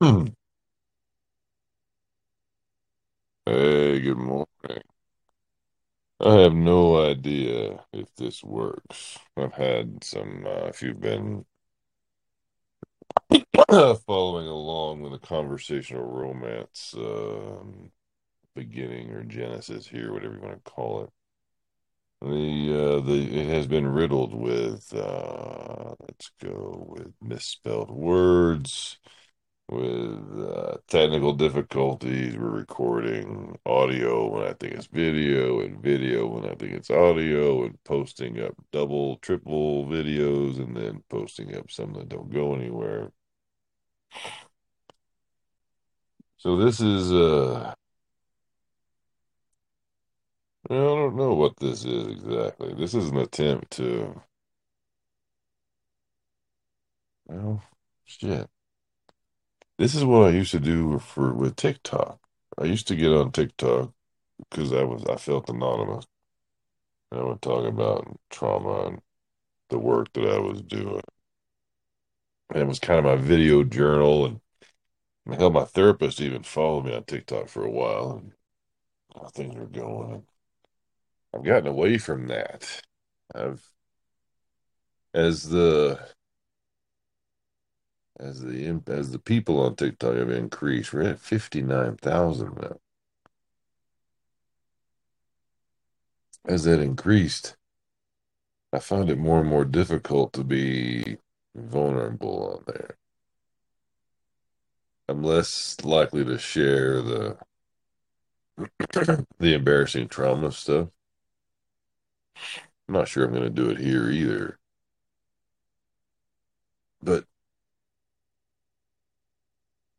Hmm. Hey, good morning. I have no idea if this works. I've had some, uh, if you've been following along with the conversational romance um, beginning or genesis here, whatever you want to call it. The uh, the it has been riddled with uh, let's go with misspelled words, with uh, technical difficulties. We're recording audio when I think it's video, and video when I think it's audio, and posting up double, triple videos, and then posting up some that don't go anywhere. So this is uh I don't know what this is exactly. This is an attempt to well shit. This is what I used to do for with TikTok. I used to get on TikTok because I was I felt anonymous. I would talk about trauma and the work that I was doing. And it was kind of my video journal. And hell, my therapist even followed me on TikTok for a while. And how things are going. I've gotten away from that. I've, as the, as the, as the people on TikTok have increased, we're at 59,000 now. As that increased, I found it more and more difficult to be vulnerable on there. I'm less likely to share the the embarrassing trauma stuff. I'm not sure I'm going to do it here either. But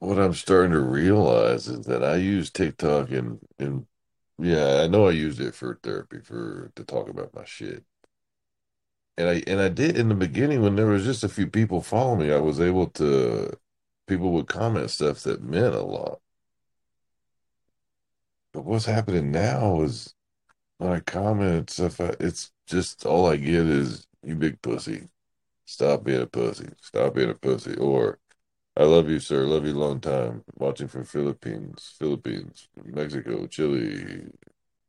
what I'm starting to realize is that I use TikTok and and yeah, I know I used it for therapy for to talk about my shit. And I and I did in the beginning when there was just a few people following me, I was able to people would comment stuff that meant a lot. But what's happening now is when I comment stuff, it's just all I get is you big pussy. Stop being a pussy. Stop being a pussy. Or I love you, sir. Love you long time. Watching from Philippines, Philippines, Mexico, Chile,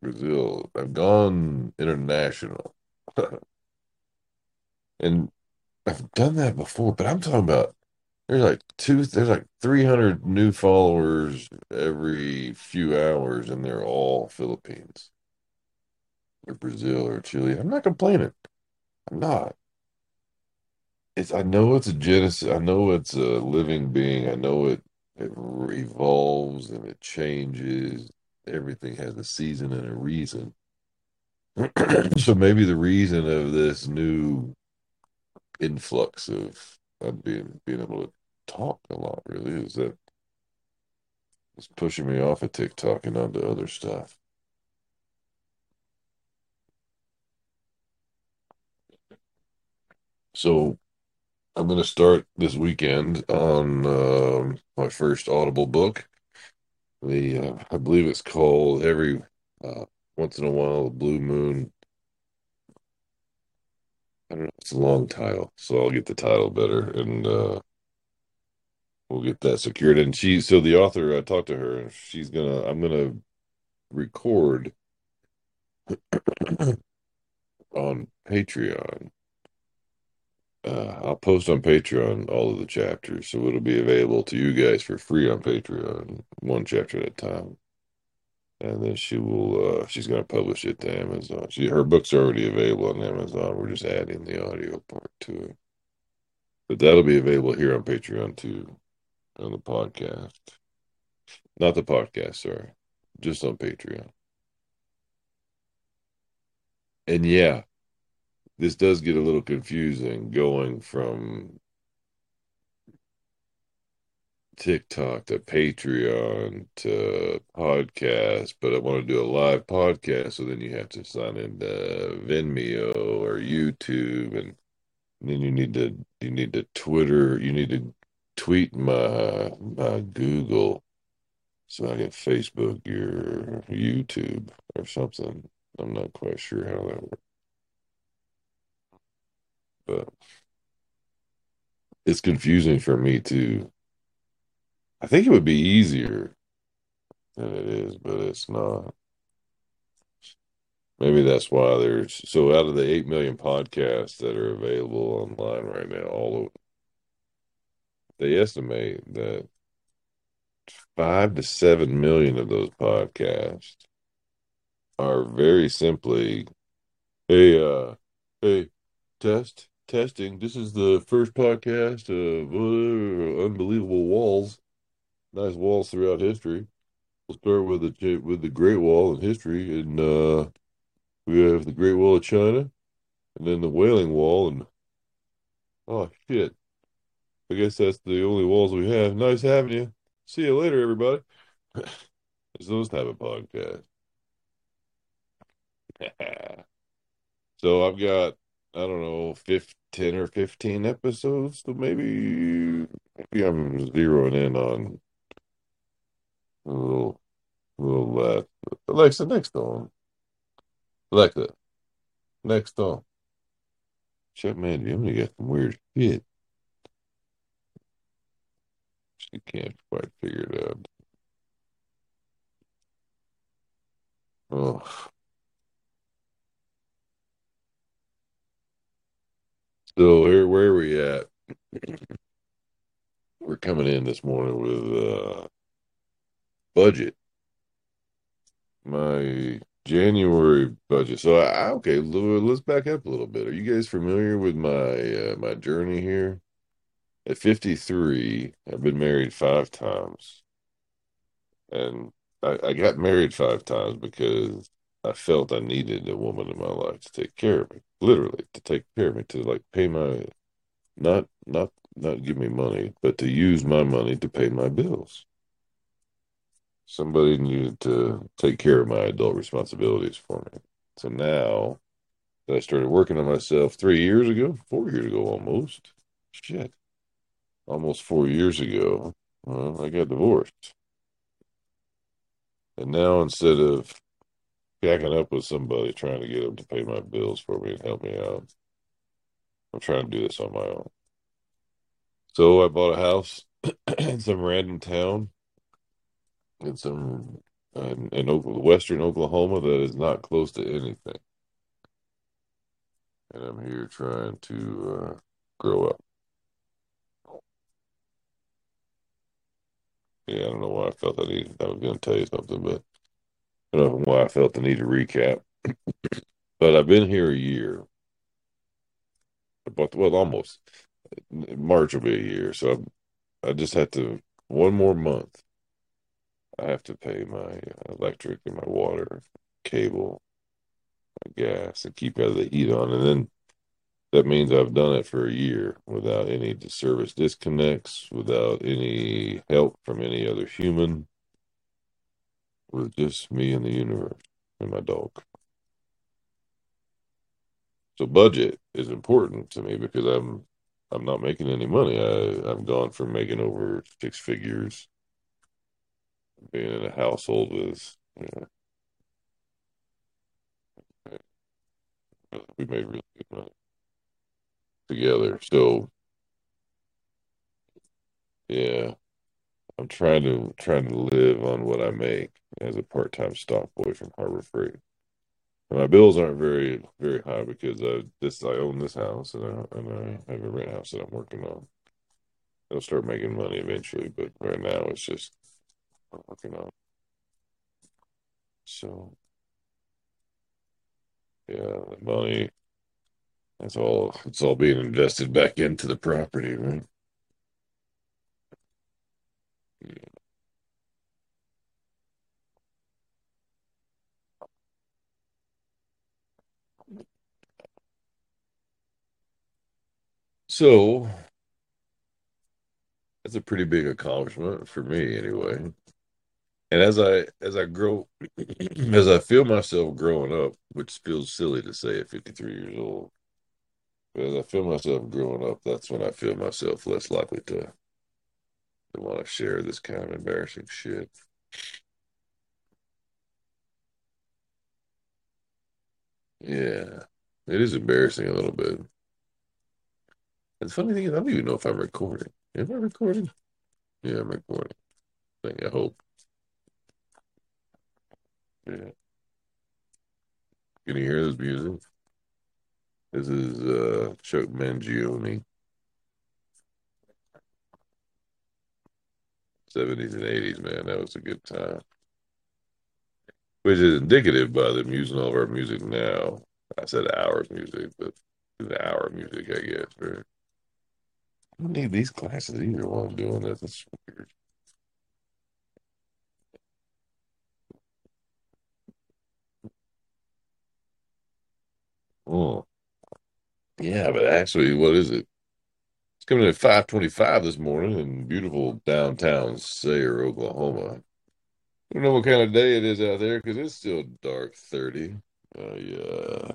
Brazil. I've gone international. and I've done that before, but I'm talking about there's like two, there's like 300 new followers every few hours, and they're all Philippines or Brazil or Chile. I'm not complaining. I'm not. It's I know it's a genesis. I know it's a living being. I know it it revolves and it changes. Everything has a season and a reason. so maybe the reason of this new influx of, of being being able to talk a lot really is that it's pushing me off of TikTok and onto other stuff. So I'm going to start this weekend on um, my first Audible book. The uh, I believe it's called Every uh, Once in a While, Blue Moon. I don't know. It's a long title, so I'll get the title better and uh, we'll get that secured. And she, so the author, I talked to her, and she's gonna. I'm gonna record on Patreon uh, I'll post on Patreon all of the chapters, so it'll be available to you guys for free on Patreon, one chapter at a time. And then she will, uh, she's going to publish it to Amazon. She, her book's already available on Amazon. We're just adding the audio part to it. But that'll be available here on Patreon too, on the podcast. Not the podcast, sorry, just on Patreon. And yeah, this does get a little confusing going from TikTok to Patreon to podcast, but I want to do a live podcast, so then you have to sign into Vimeo or YouTube, and then you need to you need to Twitter, you need to tweet my my Google so I can Facebook your YouTube or something. I'm not quite sure how that works, but it's confusing for me to I think it would be easier than it is, but it's not. Maybe that's why there's so out of the 8 million podcasts that are available online right now, all of they estimate that five to seven million of those podcasts are very simply, a uh, hey, test, testing. This is the first podcast of uh, unbelievable walls, nice walls throughout history. We'll start with the with the Great Wall in history, and uh, we have the Great Wall of China, and then the Wailing Wall, and oh shit, I guess that's the only walls we have. Nice having you. See you later, everybody. it's those type of podcasts. so I've got I don't know, 15 or 15 episodes, so maybe maybe I'm zeroing in on a little little less. Alexa, next on. Alexa, next on. Shut man, Jimmy got some weird shit. She can't quite figure it out. Oh. So here, where are we at? We're coming in this morning with uh budget. My January budget. So I, okay, let's back up a little bit. Are you guys familiar with my uh, my journey here? At 53, I've been married five times. And I, I got married five times because I felt I needed a woman in my life to take care of me, literally to take care of me, to like pay my, not not not give me money, but to use my money to pay my bills. Somebody needed to take care of my adult responsibilities for me. So now that I started working on myself three years ago, four years ago almost, shit, almost four years ago, well, I got divorced. And now instead of backing up with somebody trying to get them to pay my bills for me and help me out, I'm trying to do this on my own. So I bought a house in some random town in some in, in western Oklahoma that is not close to anything. And I'm here trying to uh, grow up. Yeah, I don't know why I felt I needed. I was going to tell you something, but Don't know why I felt the need to recap. but I've been here a year, but well, almost March will be a year, so I, I just have to one more month. I have to pay my uh, electric and my water, cable, my gas, and keep the heat on, and then that means I've done it for a year without any service disconnects, without any help from any other human, with just me and the universe and my dog. So budget is important to me because I'm I'm not making any money. I I've gone from making over six figures, being in a household with know, we made really good money together. So yeah, I'm trying to trying to live on what I make as a part time stock boy from Harbor Freight. And my bills aren't very very high because I this I own this house and I and I have a rent house that I'm working on. It'll start making money eventually, but right now it's just working on. So yeah, money it's all it's all being invested back into the property, right? So that's a pretty big accomplishment for me anyway. And as I as I grow as I feel myself growing up, which feels silly to say at 53 years old, but as I feel myself growing up, that's when I feel myself less likely to to want to share this kind of embarrassing shit. Yeah. It is embarrassing a little bit. And the funny thing is, I don't even know if I'm recording. Am I recording? Yeah, I'm recording. I think I hope. Yeah. Can you hear this music? This is uh, Chuck Mangione, 70s and 80s, man. That was a good time. Which is indicative by them using all of our music now. I said hours music, but the hour music, I guess? I don't need these classes either while I'm doing this. That's weird. Oh, yeah, but actually, what is it? It's coming in at 525 this morning in beautiful downtown Sayre, Oklahoma. I don't know what kind of day it is out there because it's still dark 30. Uh, yeah.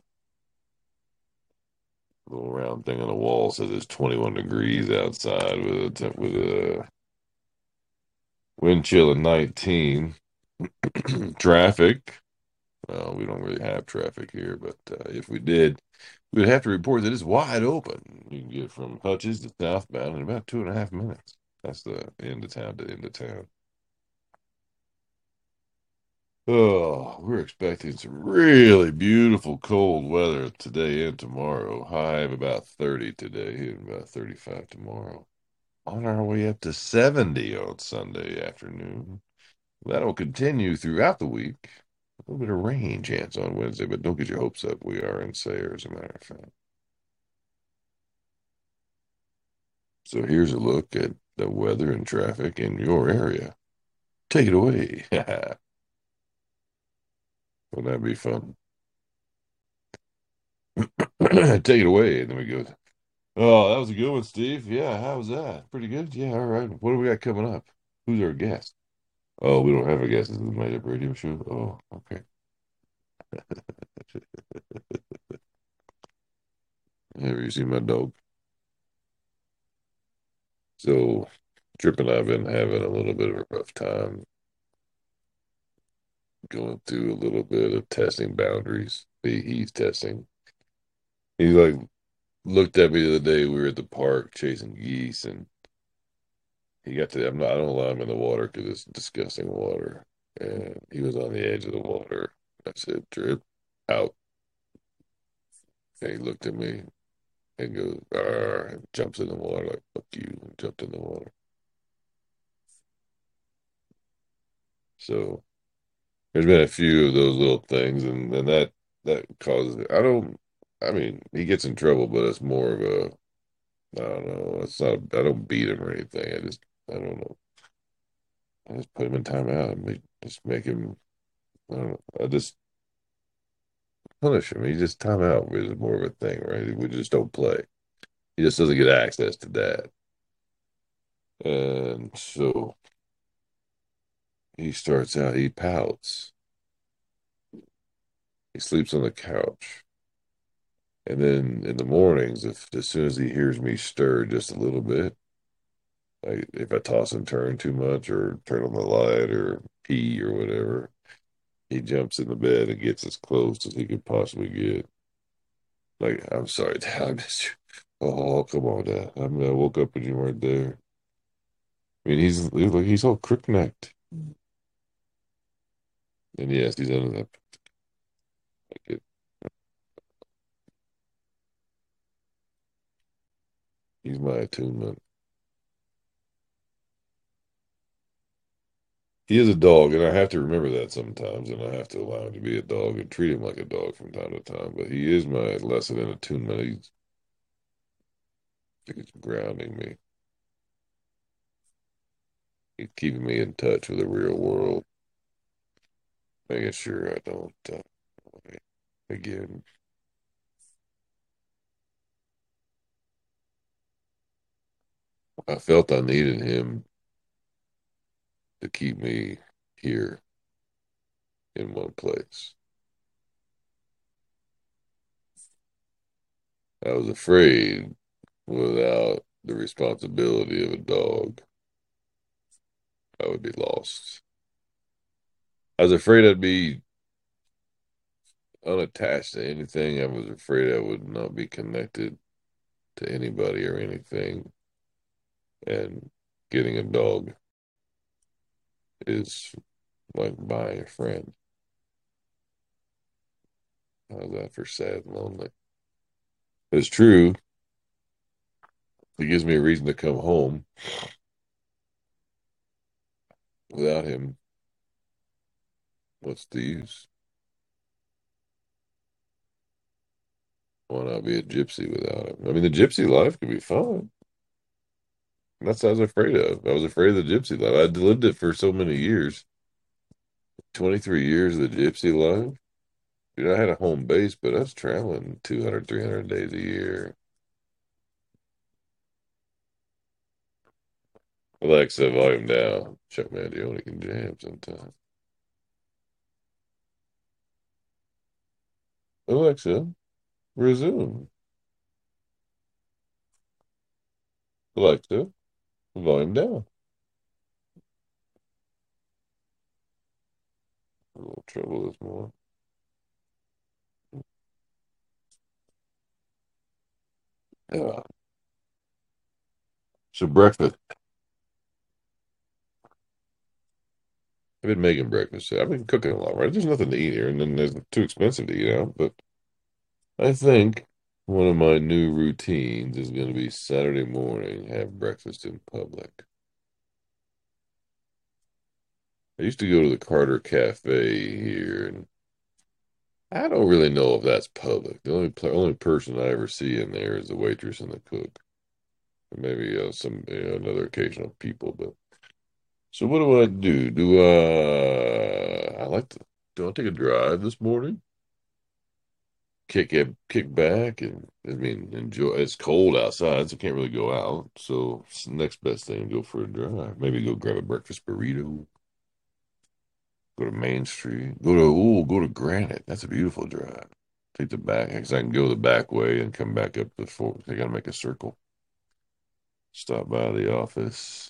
Little round thing on the wall says it's 21 degrees outside with a temp with a wind chill of 19. Traffic. Well, we don't really have traffic here, but uh, if we did, we would have to report that it's wide open. You can get from Hutchins to southbound in about two and a half minutes. That's the end of town to end of town. Oh, we're expecting some really beautiful cold weather today and tomorrow. High of about 30 today and about 35 tomorrow. On our way up to 70 on Sunday afternoon. That'll continue throughout the week. A little bit of rain chance on Wednesday, but don't get your hopes up. We are in Sayre, as a matter of fact. So here's a look at the weather and traffic in your area. Take it away. Wouldn't that be fun? Take it away. And then we go, oh, that was a good one, Steve. Yeah, how was that? Pretty good. Yeah, all right. What do we got coming up? Who's our guest? Oh, we don't have a is the Made Up Radio Show. Oh, okay. Have you seen my dog? So, Trip and I have been having a little bit of a rough time going through a little bit of testing boundaries. He, he's testing. He like looked at me the other day. We were at the park chasing geese, and he got to. I'm not. I don't allow him in the water because it's disgusting water. And he was on the edge of the water. I said, "Trip out." And he looked at me and goes, Arr, and jumps in the water like "fuck you," and jumped in the water. So there's been a few of those little things, and and that that causes. I don't. I mean, he gets in trouble, but it's more of a. I don't know. It's not. I don't beat him or anything. I just. I don't know. I just put him in timeout and make, just make him. I don't know. I just punish him. He just timeout is more of a thing, right? We just don't play. He just doesn't get access to that, and so he starts out. He pouts. He sleeps on the couch. And then in the mornings, if as soon as he hears me stir just a little bit, like if I toss and turn too much or turn on the light or pee or whatever, he jumps in the bed and gets as close as he could possibly get. Like, I'm sorry, Dad, I missed you. Oh, come on, Dad. I mean, I woke up and you weren't there. I mean, he's like he's all crook necked. And yes, he's under that. Like. He's my attunement. He is a dog, and I have to remember that sometimes, and I have to allow him to be a dog and treat him like a dog from time to time. But he is my lesson in attunement. He's, he's grounding me. He's keeping me in touch with the real world, making sure I don't uh, again. I felt I needed him to keep me here in one place. I was afraid without the responsibility of a dog, I would be lost. I was afraid I'd be unattached to anything. I was afraid I would not be connected to anybody or anything. And getting a dog is like buying a friend. How's that for sad and lonely? It's true. It gives me a reason to come home. Without him, what's the use? Why not be a gypsy without him? I mean, the gypsy life could be fun. That's what I was afraid of. I was afraid of the gypsy life. I'd lived it for so many years. 23 years of the gypsy life. Dude, I had a home base, but I was traveling 200, 300 days a year. Alexa, volume down. Chuck Mangione can jam sometimes. Alexa, resume. Alexa, volume down. A little trouble this morning. Yeah. So breakfast. I've been making breakfast. I've been cooking a lot, right? There's nothing to eat here, and then it's too expensive to eat out. But I think one of my new routines is going to be Saturday morning, have breakfast in public. I used to go to the Carter Cafe here, and I don't really know if that's public. The only only person I ever see in there is the waitress and the cook, maybe uh, some you know, another occasional people. But so what do I do? Do uh, I like to do I take a drive this morning? Kick it, kick back, and I mean enjoy. It's cold outside, so I can't really go out. So next best thing, go for a drive. Maybe go grab a breakfast burrito. Go to Main Street. Go to ooh, go to Granite. That's a beautiful drive. Take the back because I can go the back way and come back up the four. I got to make a circle. Stop by the office.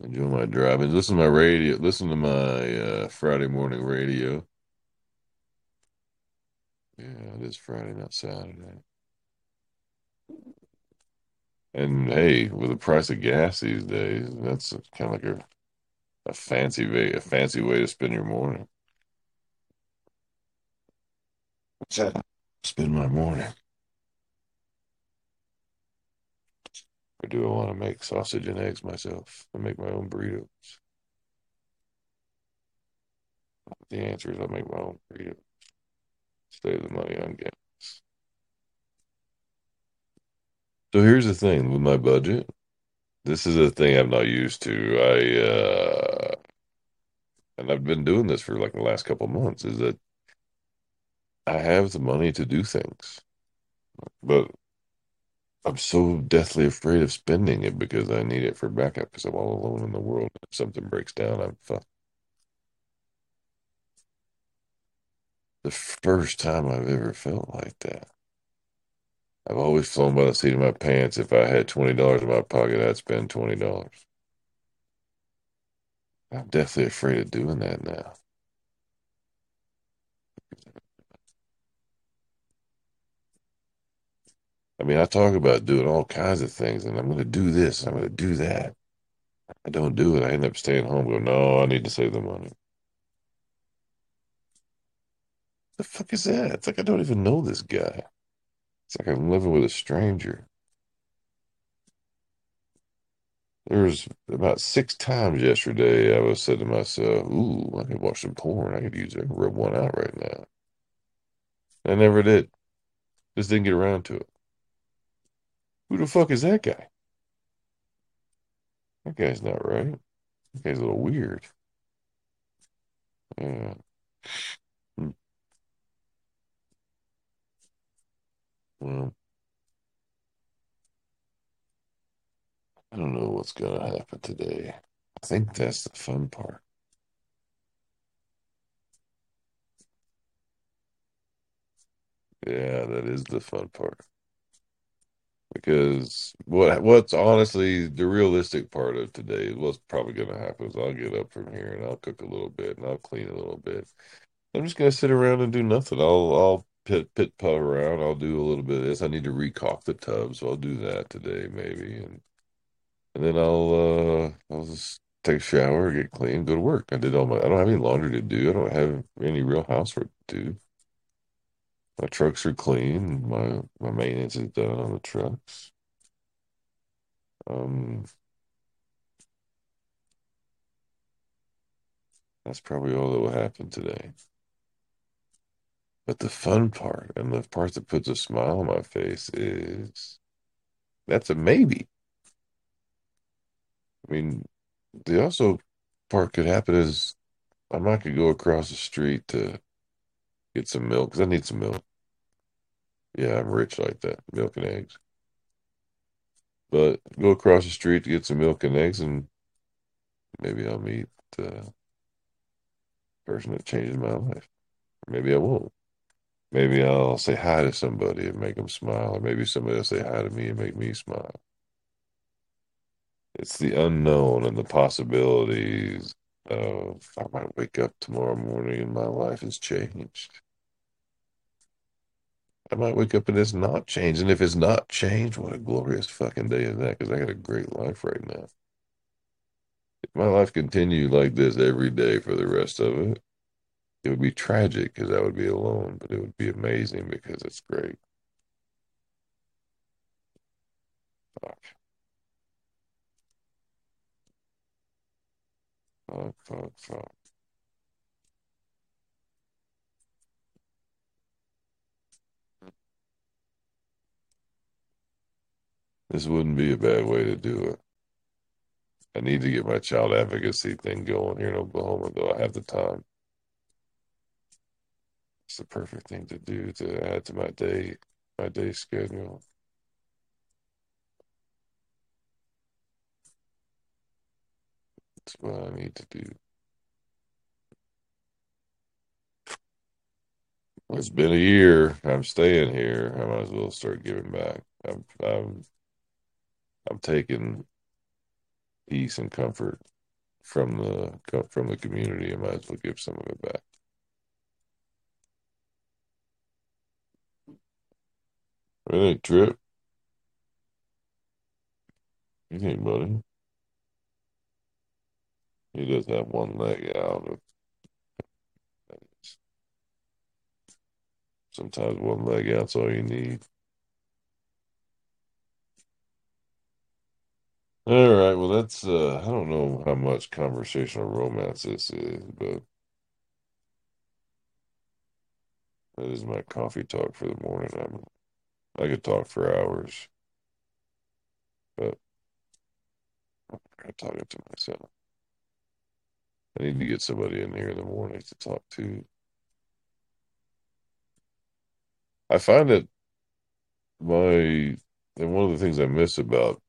Enjoy my drive listen to my radio. Listen to my uh, Friday morning radio. Yeah, it is Friday, not Saturday. And hey, with the price of gas these days, that's kind of like a, a fancy way, a fancy way to spend your morning. Spend my morning. Or do I want to make sausage and eggs myself and make my own burritos? The answer is I make my own burritos. Save the money on gas. So here's the thing with my budget. This is a thing I'm not used to. I uh and I've been doing this for like the last couple months, is that I have the money to do things, but I'm so deathly afraid of spending it because I need it for backup because I'm all alone in the world. If something breaks down, I'm fucked. The first time I've ever felt like that. I've always flown by the seat of my pants. If I had $20 in my pocket, I'd spend $20. I'm definitely afraid of doing that now. I mean, I talk about doing all kinds of things, and I'm going to do this, I'm going to do that. I don't do it. I end up staying home. Go, no, I need to save the money. The fuck is that? It's like I don't even know this guy. It's like I'm living with a stranger. There was about six times yesterday I was said to myself, "Ooh, I could watch some porn. I could use it. Rub one out right now." I never did. Just didn't get around to it. Who the fuck is that guy? That guy's not right. That guy's a little weird. Yeah. Well, I don't know what's gonna happen today. I think that's the fun part. Yeah, that is the fun part. Because what what's honestly the realistic part of today, what's probably gonna happen is I'll get up from here and I'll cook a little bit and I'll clean a little bit. I'm just gonna sit around and do nothing. I'll I'll pit pit putt around. I'll do a little bit of this. I need to recaulk the tub, so I'll do that today maybe. And and then I'll uh I'll just take a shower, get clean, go to work. I did all my I don't have any laundry to do. I don't have any real housework to do. My trucks are clean. My my maintenance is done on the trucks. Um, that's probably all that will happen today. But the fun part and the part that puts a smile on my face is that's a maybe. I mean, the also part could happen is I might could go across the street to get some milk because I need some milk. Yeah, I'm rich like that, milk and eggs. But go across the street to get some milk and eggs, and maybe I'll meet the person that changes my life. Maybe I won't. Maybe I'll say hi to somebody and make them smile, or maybe somebody will say hi to me and make me smile. It's the unknown and the possibilities of I might wake up tomorrow morning and my life has changed. I might wake up and it's not changed. And if it's not changed, what a glorious fucking day is that? Because I got a great life right now. If my life continued like this every day for the rest of it, it would be tragic because I would be alone, but it would be amazing because it's great. Fuck. Fuck, fuck, fuck. This wouldn't be a bad way to do it. I need to get my child advocacy thing going here in Oklahoma, though I have the time. It's the perfect thing to do to add to my day, my day schedule. That's what I need to do. It's been a year. I'm staying here. I might as well start giving back. I'm, I'm, I'm taking peace and comfort from the from the community. I might as well give some of it back. Think, Trip? You think, buddy? He does have one leg out. Sometimes one leg out's all you need. All right, well that's uh I don't know how much conversational romance this is, but that is my coffee talk for the morning. I'm I could talk for hours, but I'm talking to myself. I need to get somebody in here in the morning to talk to. I find that my and one of the things I miss about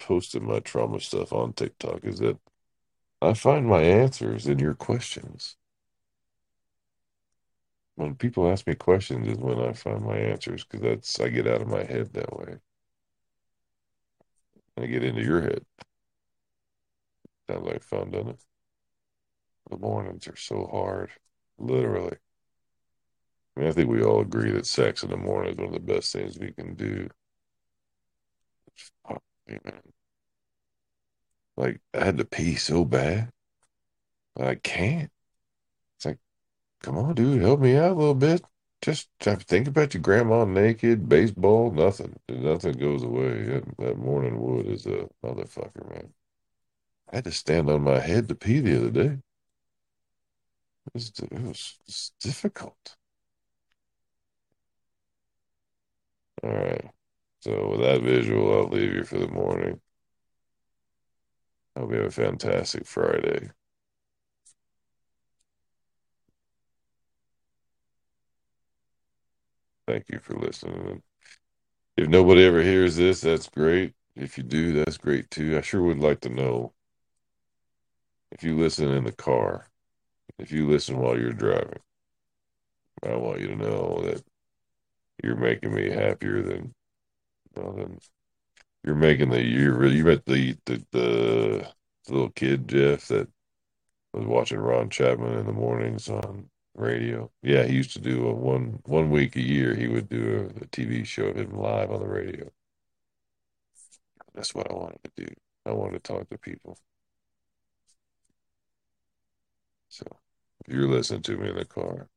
posting my trauma stuff on TikTok is that I find my answers in your questions. When people ask me questions is when I find my answers because that's I get out of my head that way. I get into your head. Sounds like fun, doesn't it? The mornings are so hard, literally. I mean, I think we all agree that sex in the morning is one of the best things we can do. Like I had to pee so bad, but I can't. Come on, dude, help me out a little bit. Just think about your grandma naked, baseball, nothing. Nothing goes away. That, that morning wood is a motherfucker, man. I had to stand on my head to pee the other day. It was, it was, it was difficult. All right. So with that visual, I'll leave you for the morning. I Hope you have a fantastic Friday. Thank you for listening. If nobody ever hears this, that's great. If you do, that's great too. I sure would like to know if you listen in the car, if you listen while you're driving. I want you to know that you're making me happier than well, than you're making the you you met the, the the the little kid Jeff that was watching Ron Chapman in the mornings on radio. Yeah, he used to do a one one week a year. He would do a, a TV show of him live on the radio. That's what I wanted to do. I wanted to talk to people. So if you're listening to me in the car,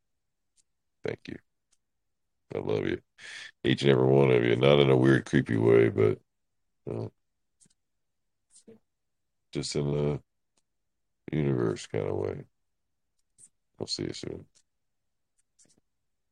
thank you. I love you. Each and every one of you. Not in a weird, creepy way, but uh, just in a universe kind of way. I'll see you soon.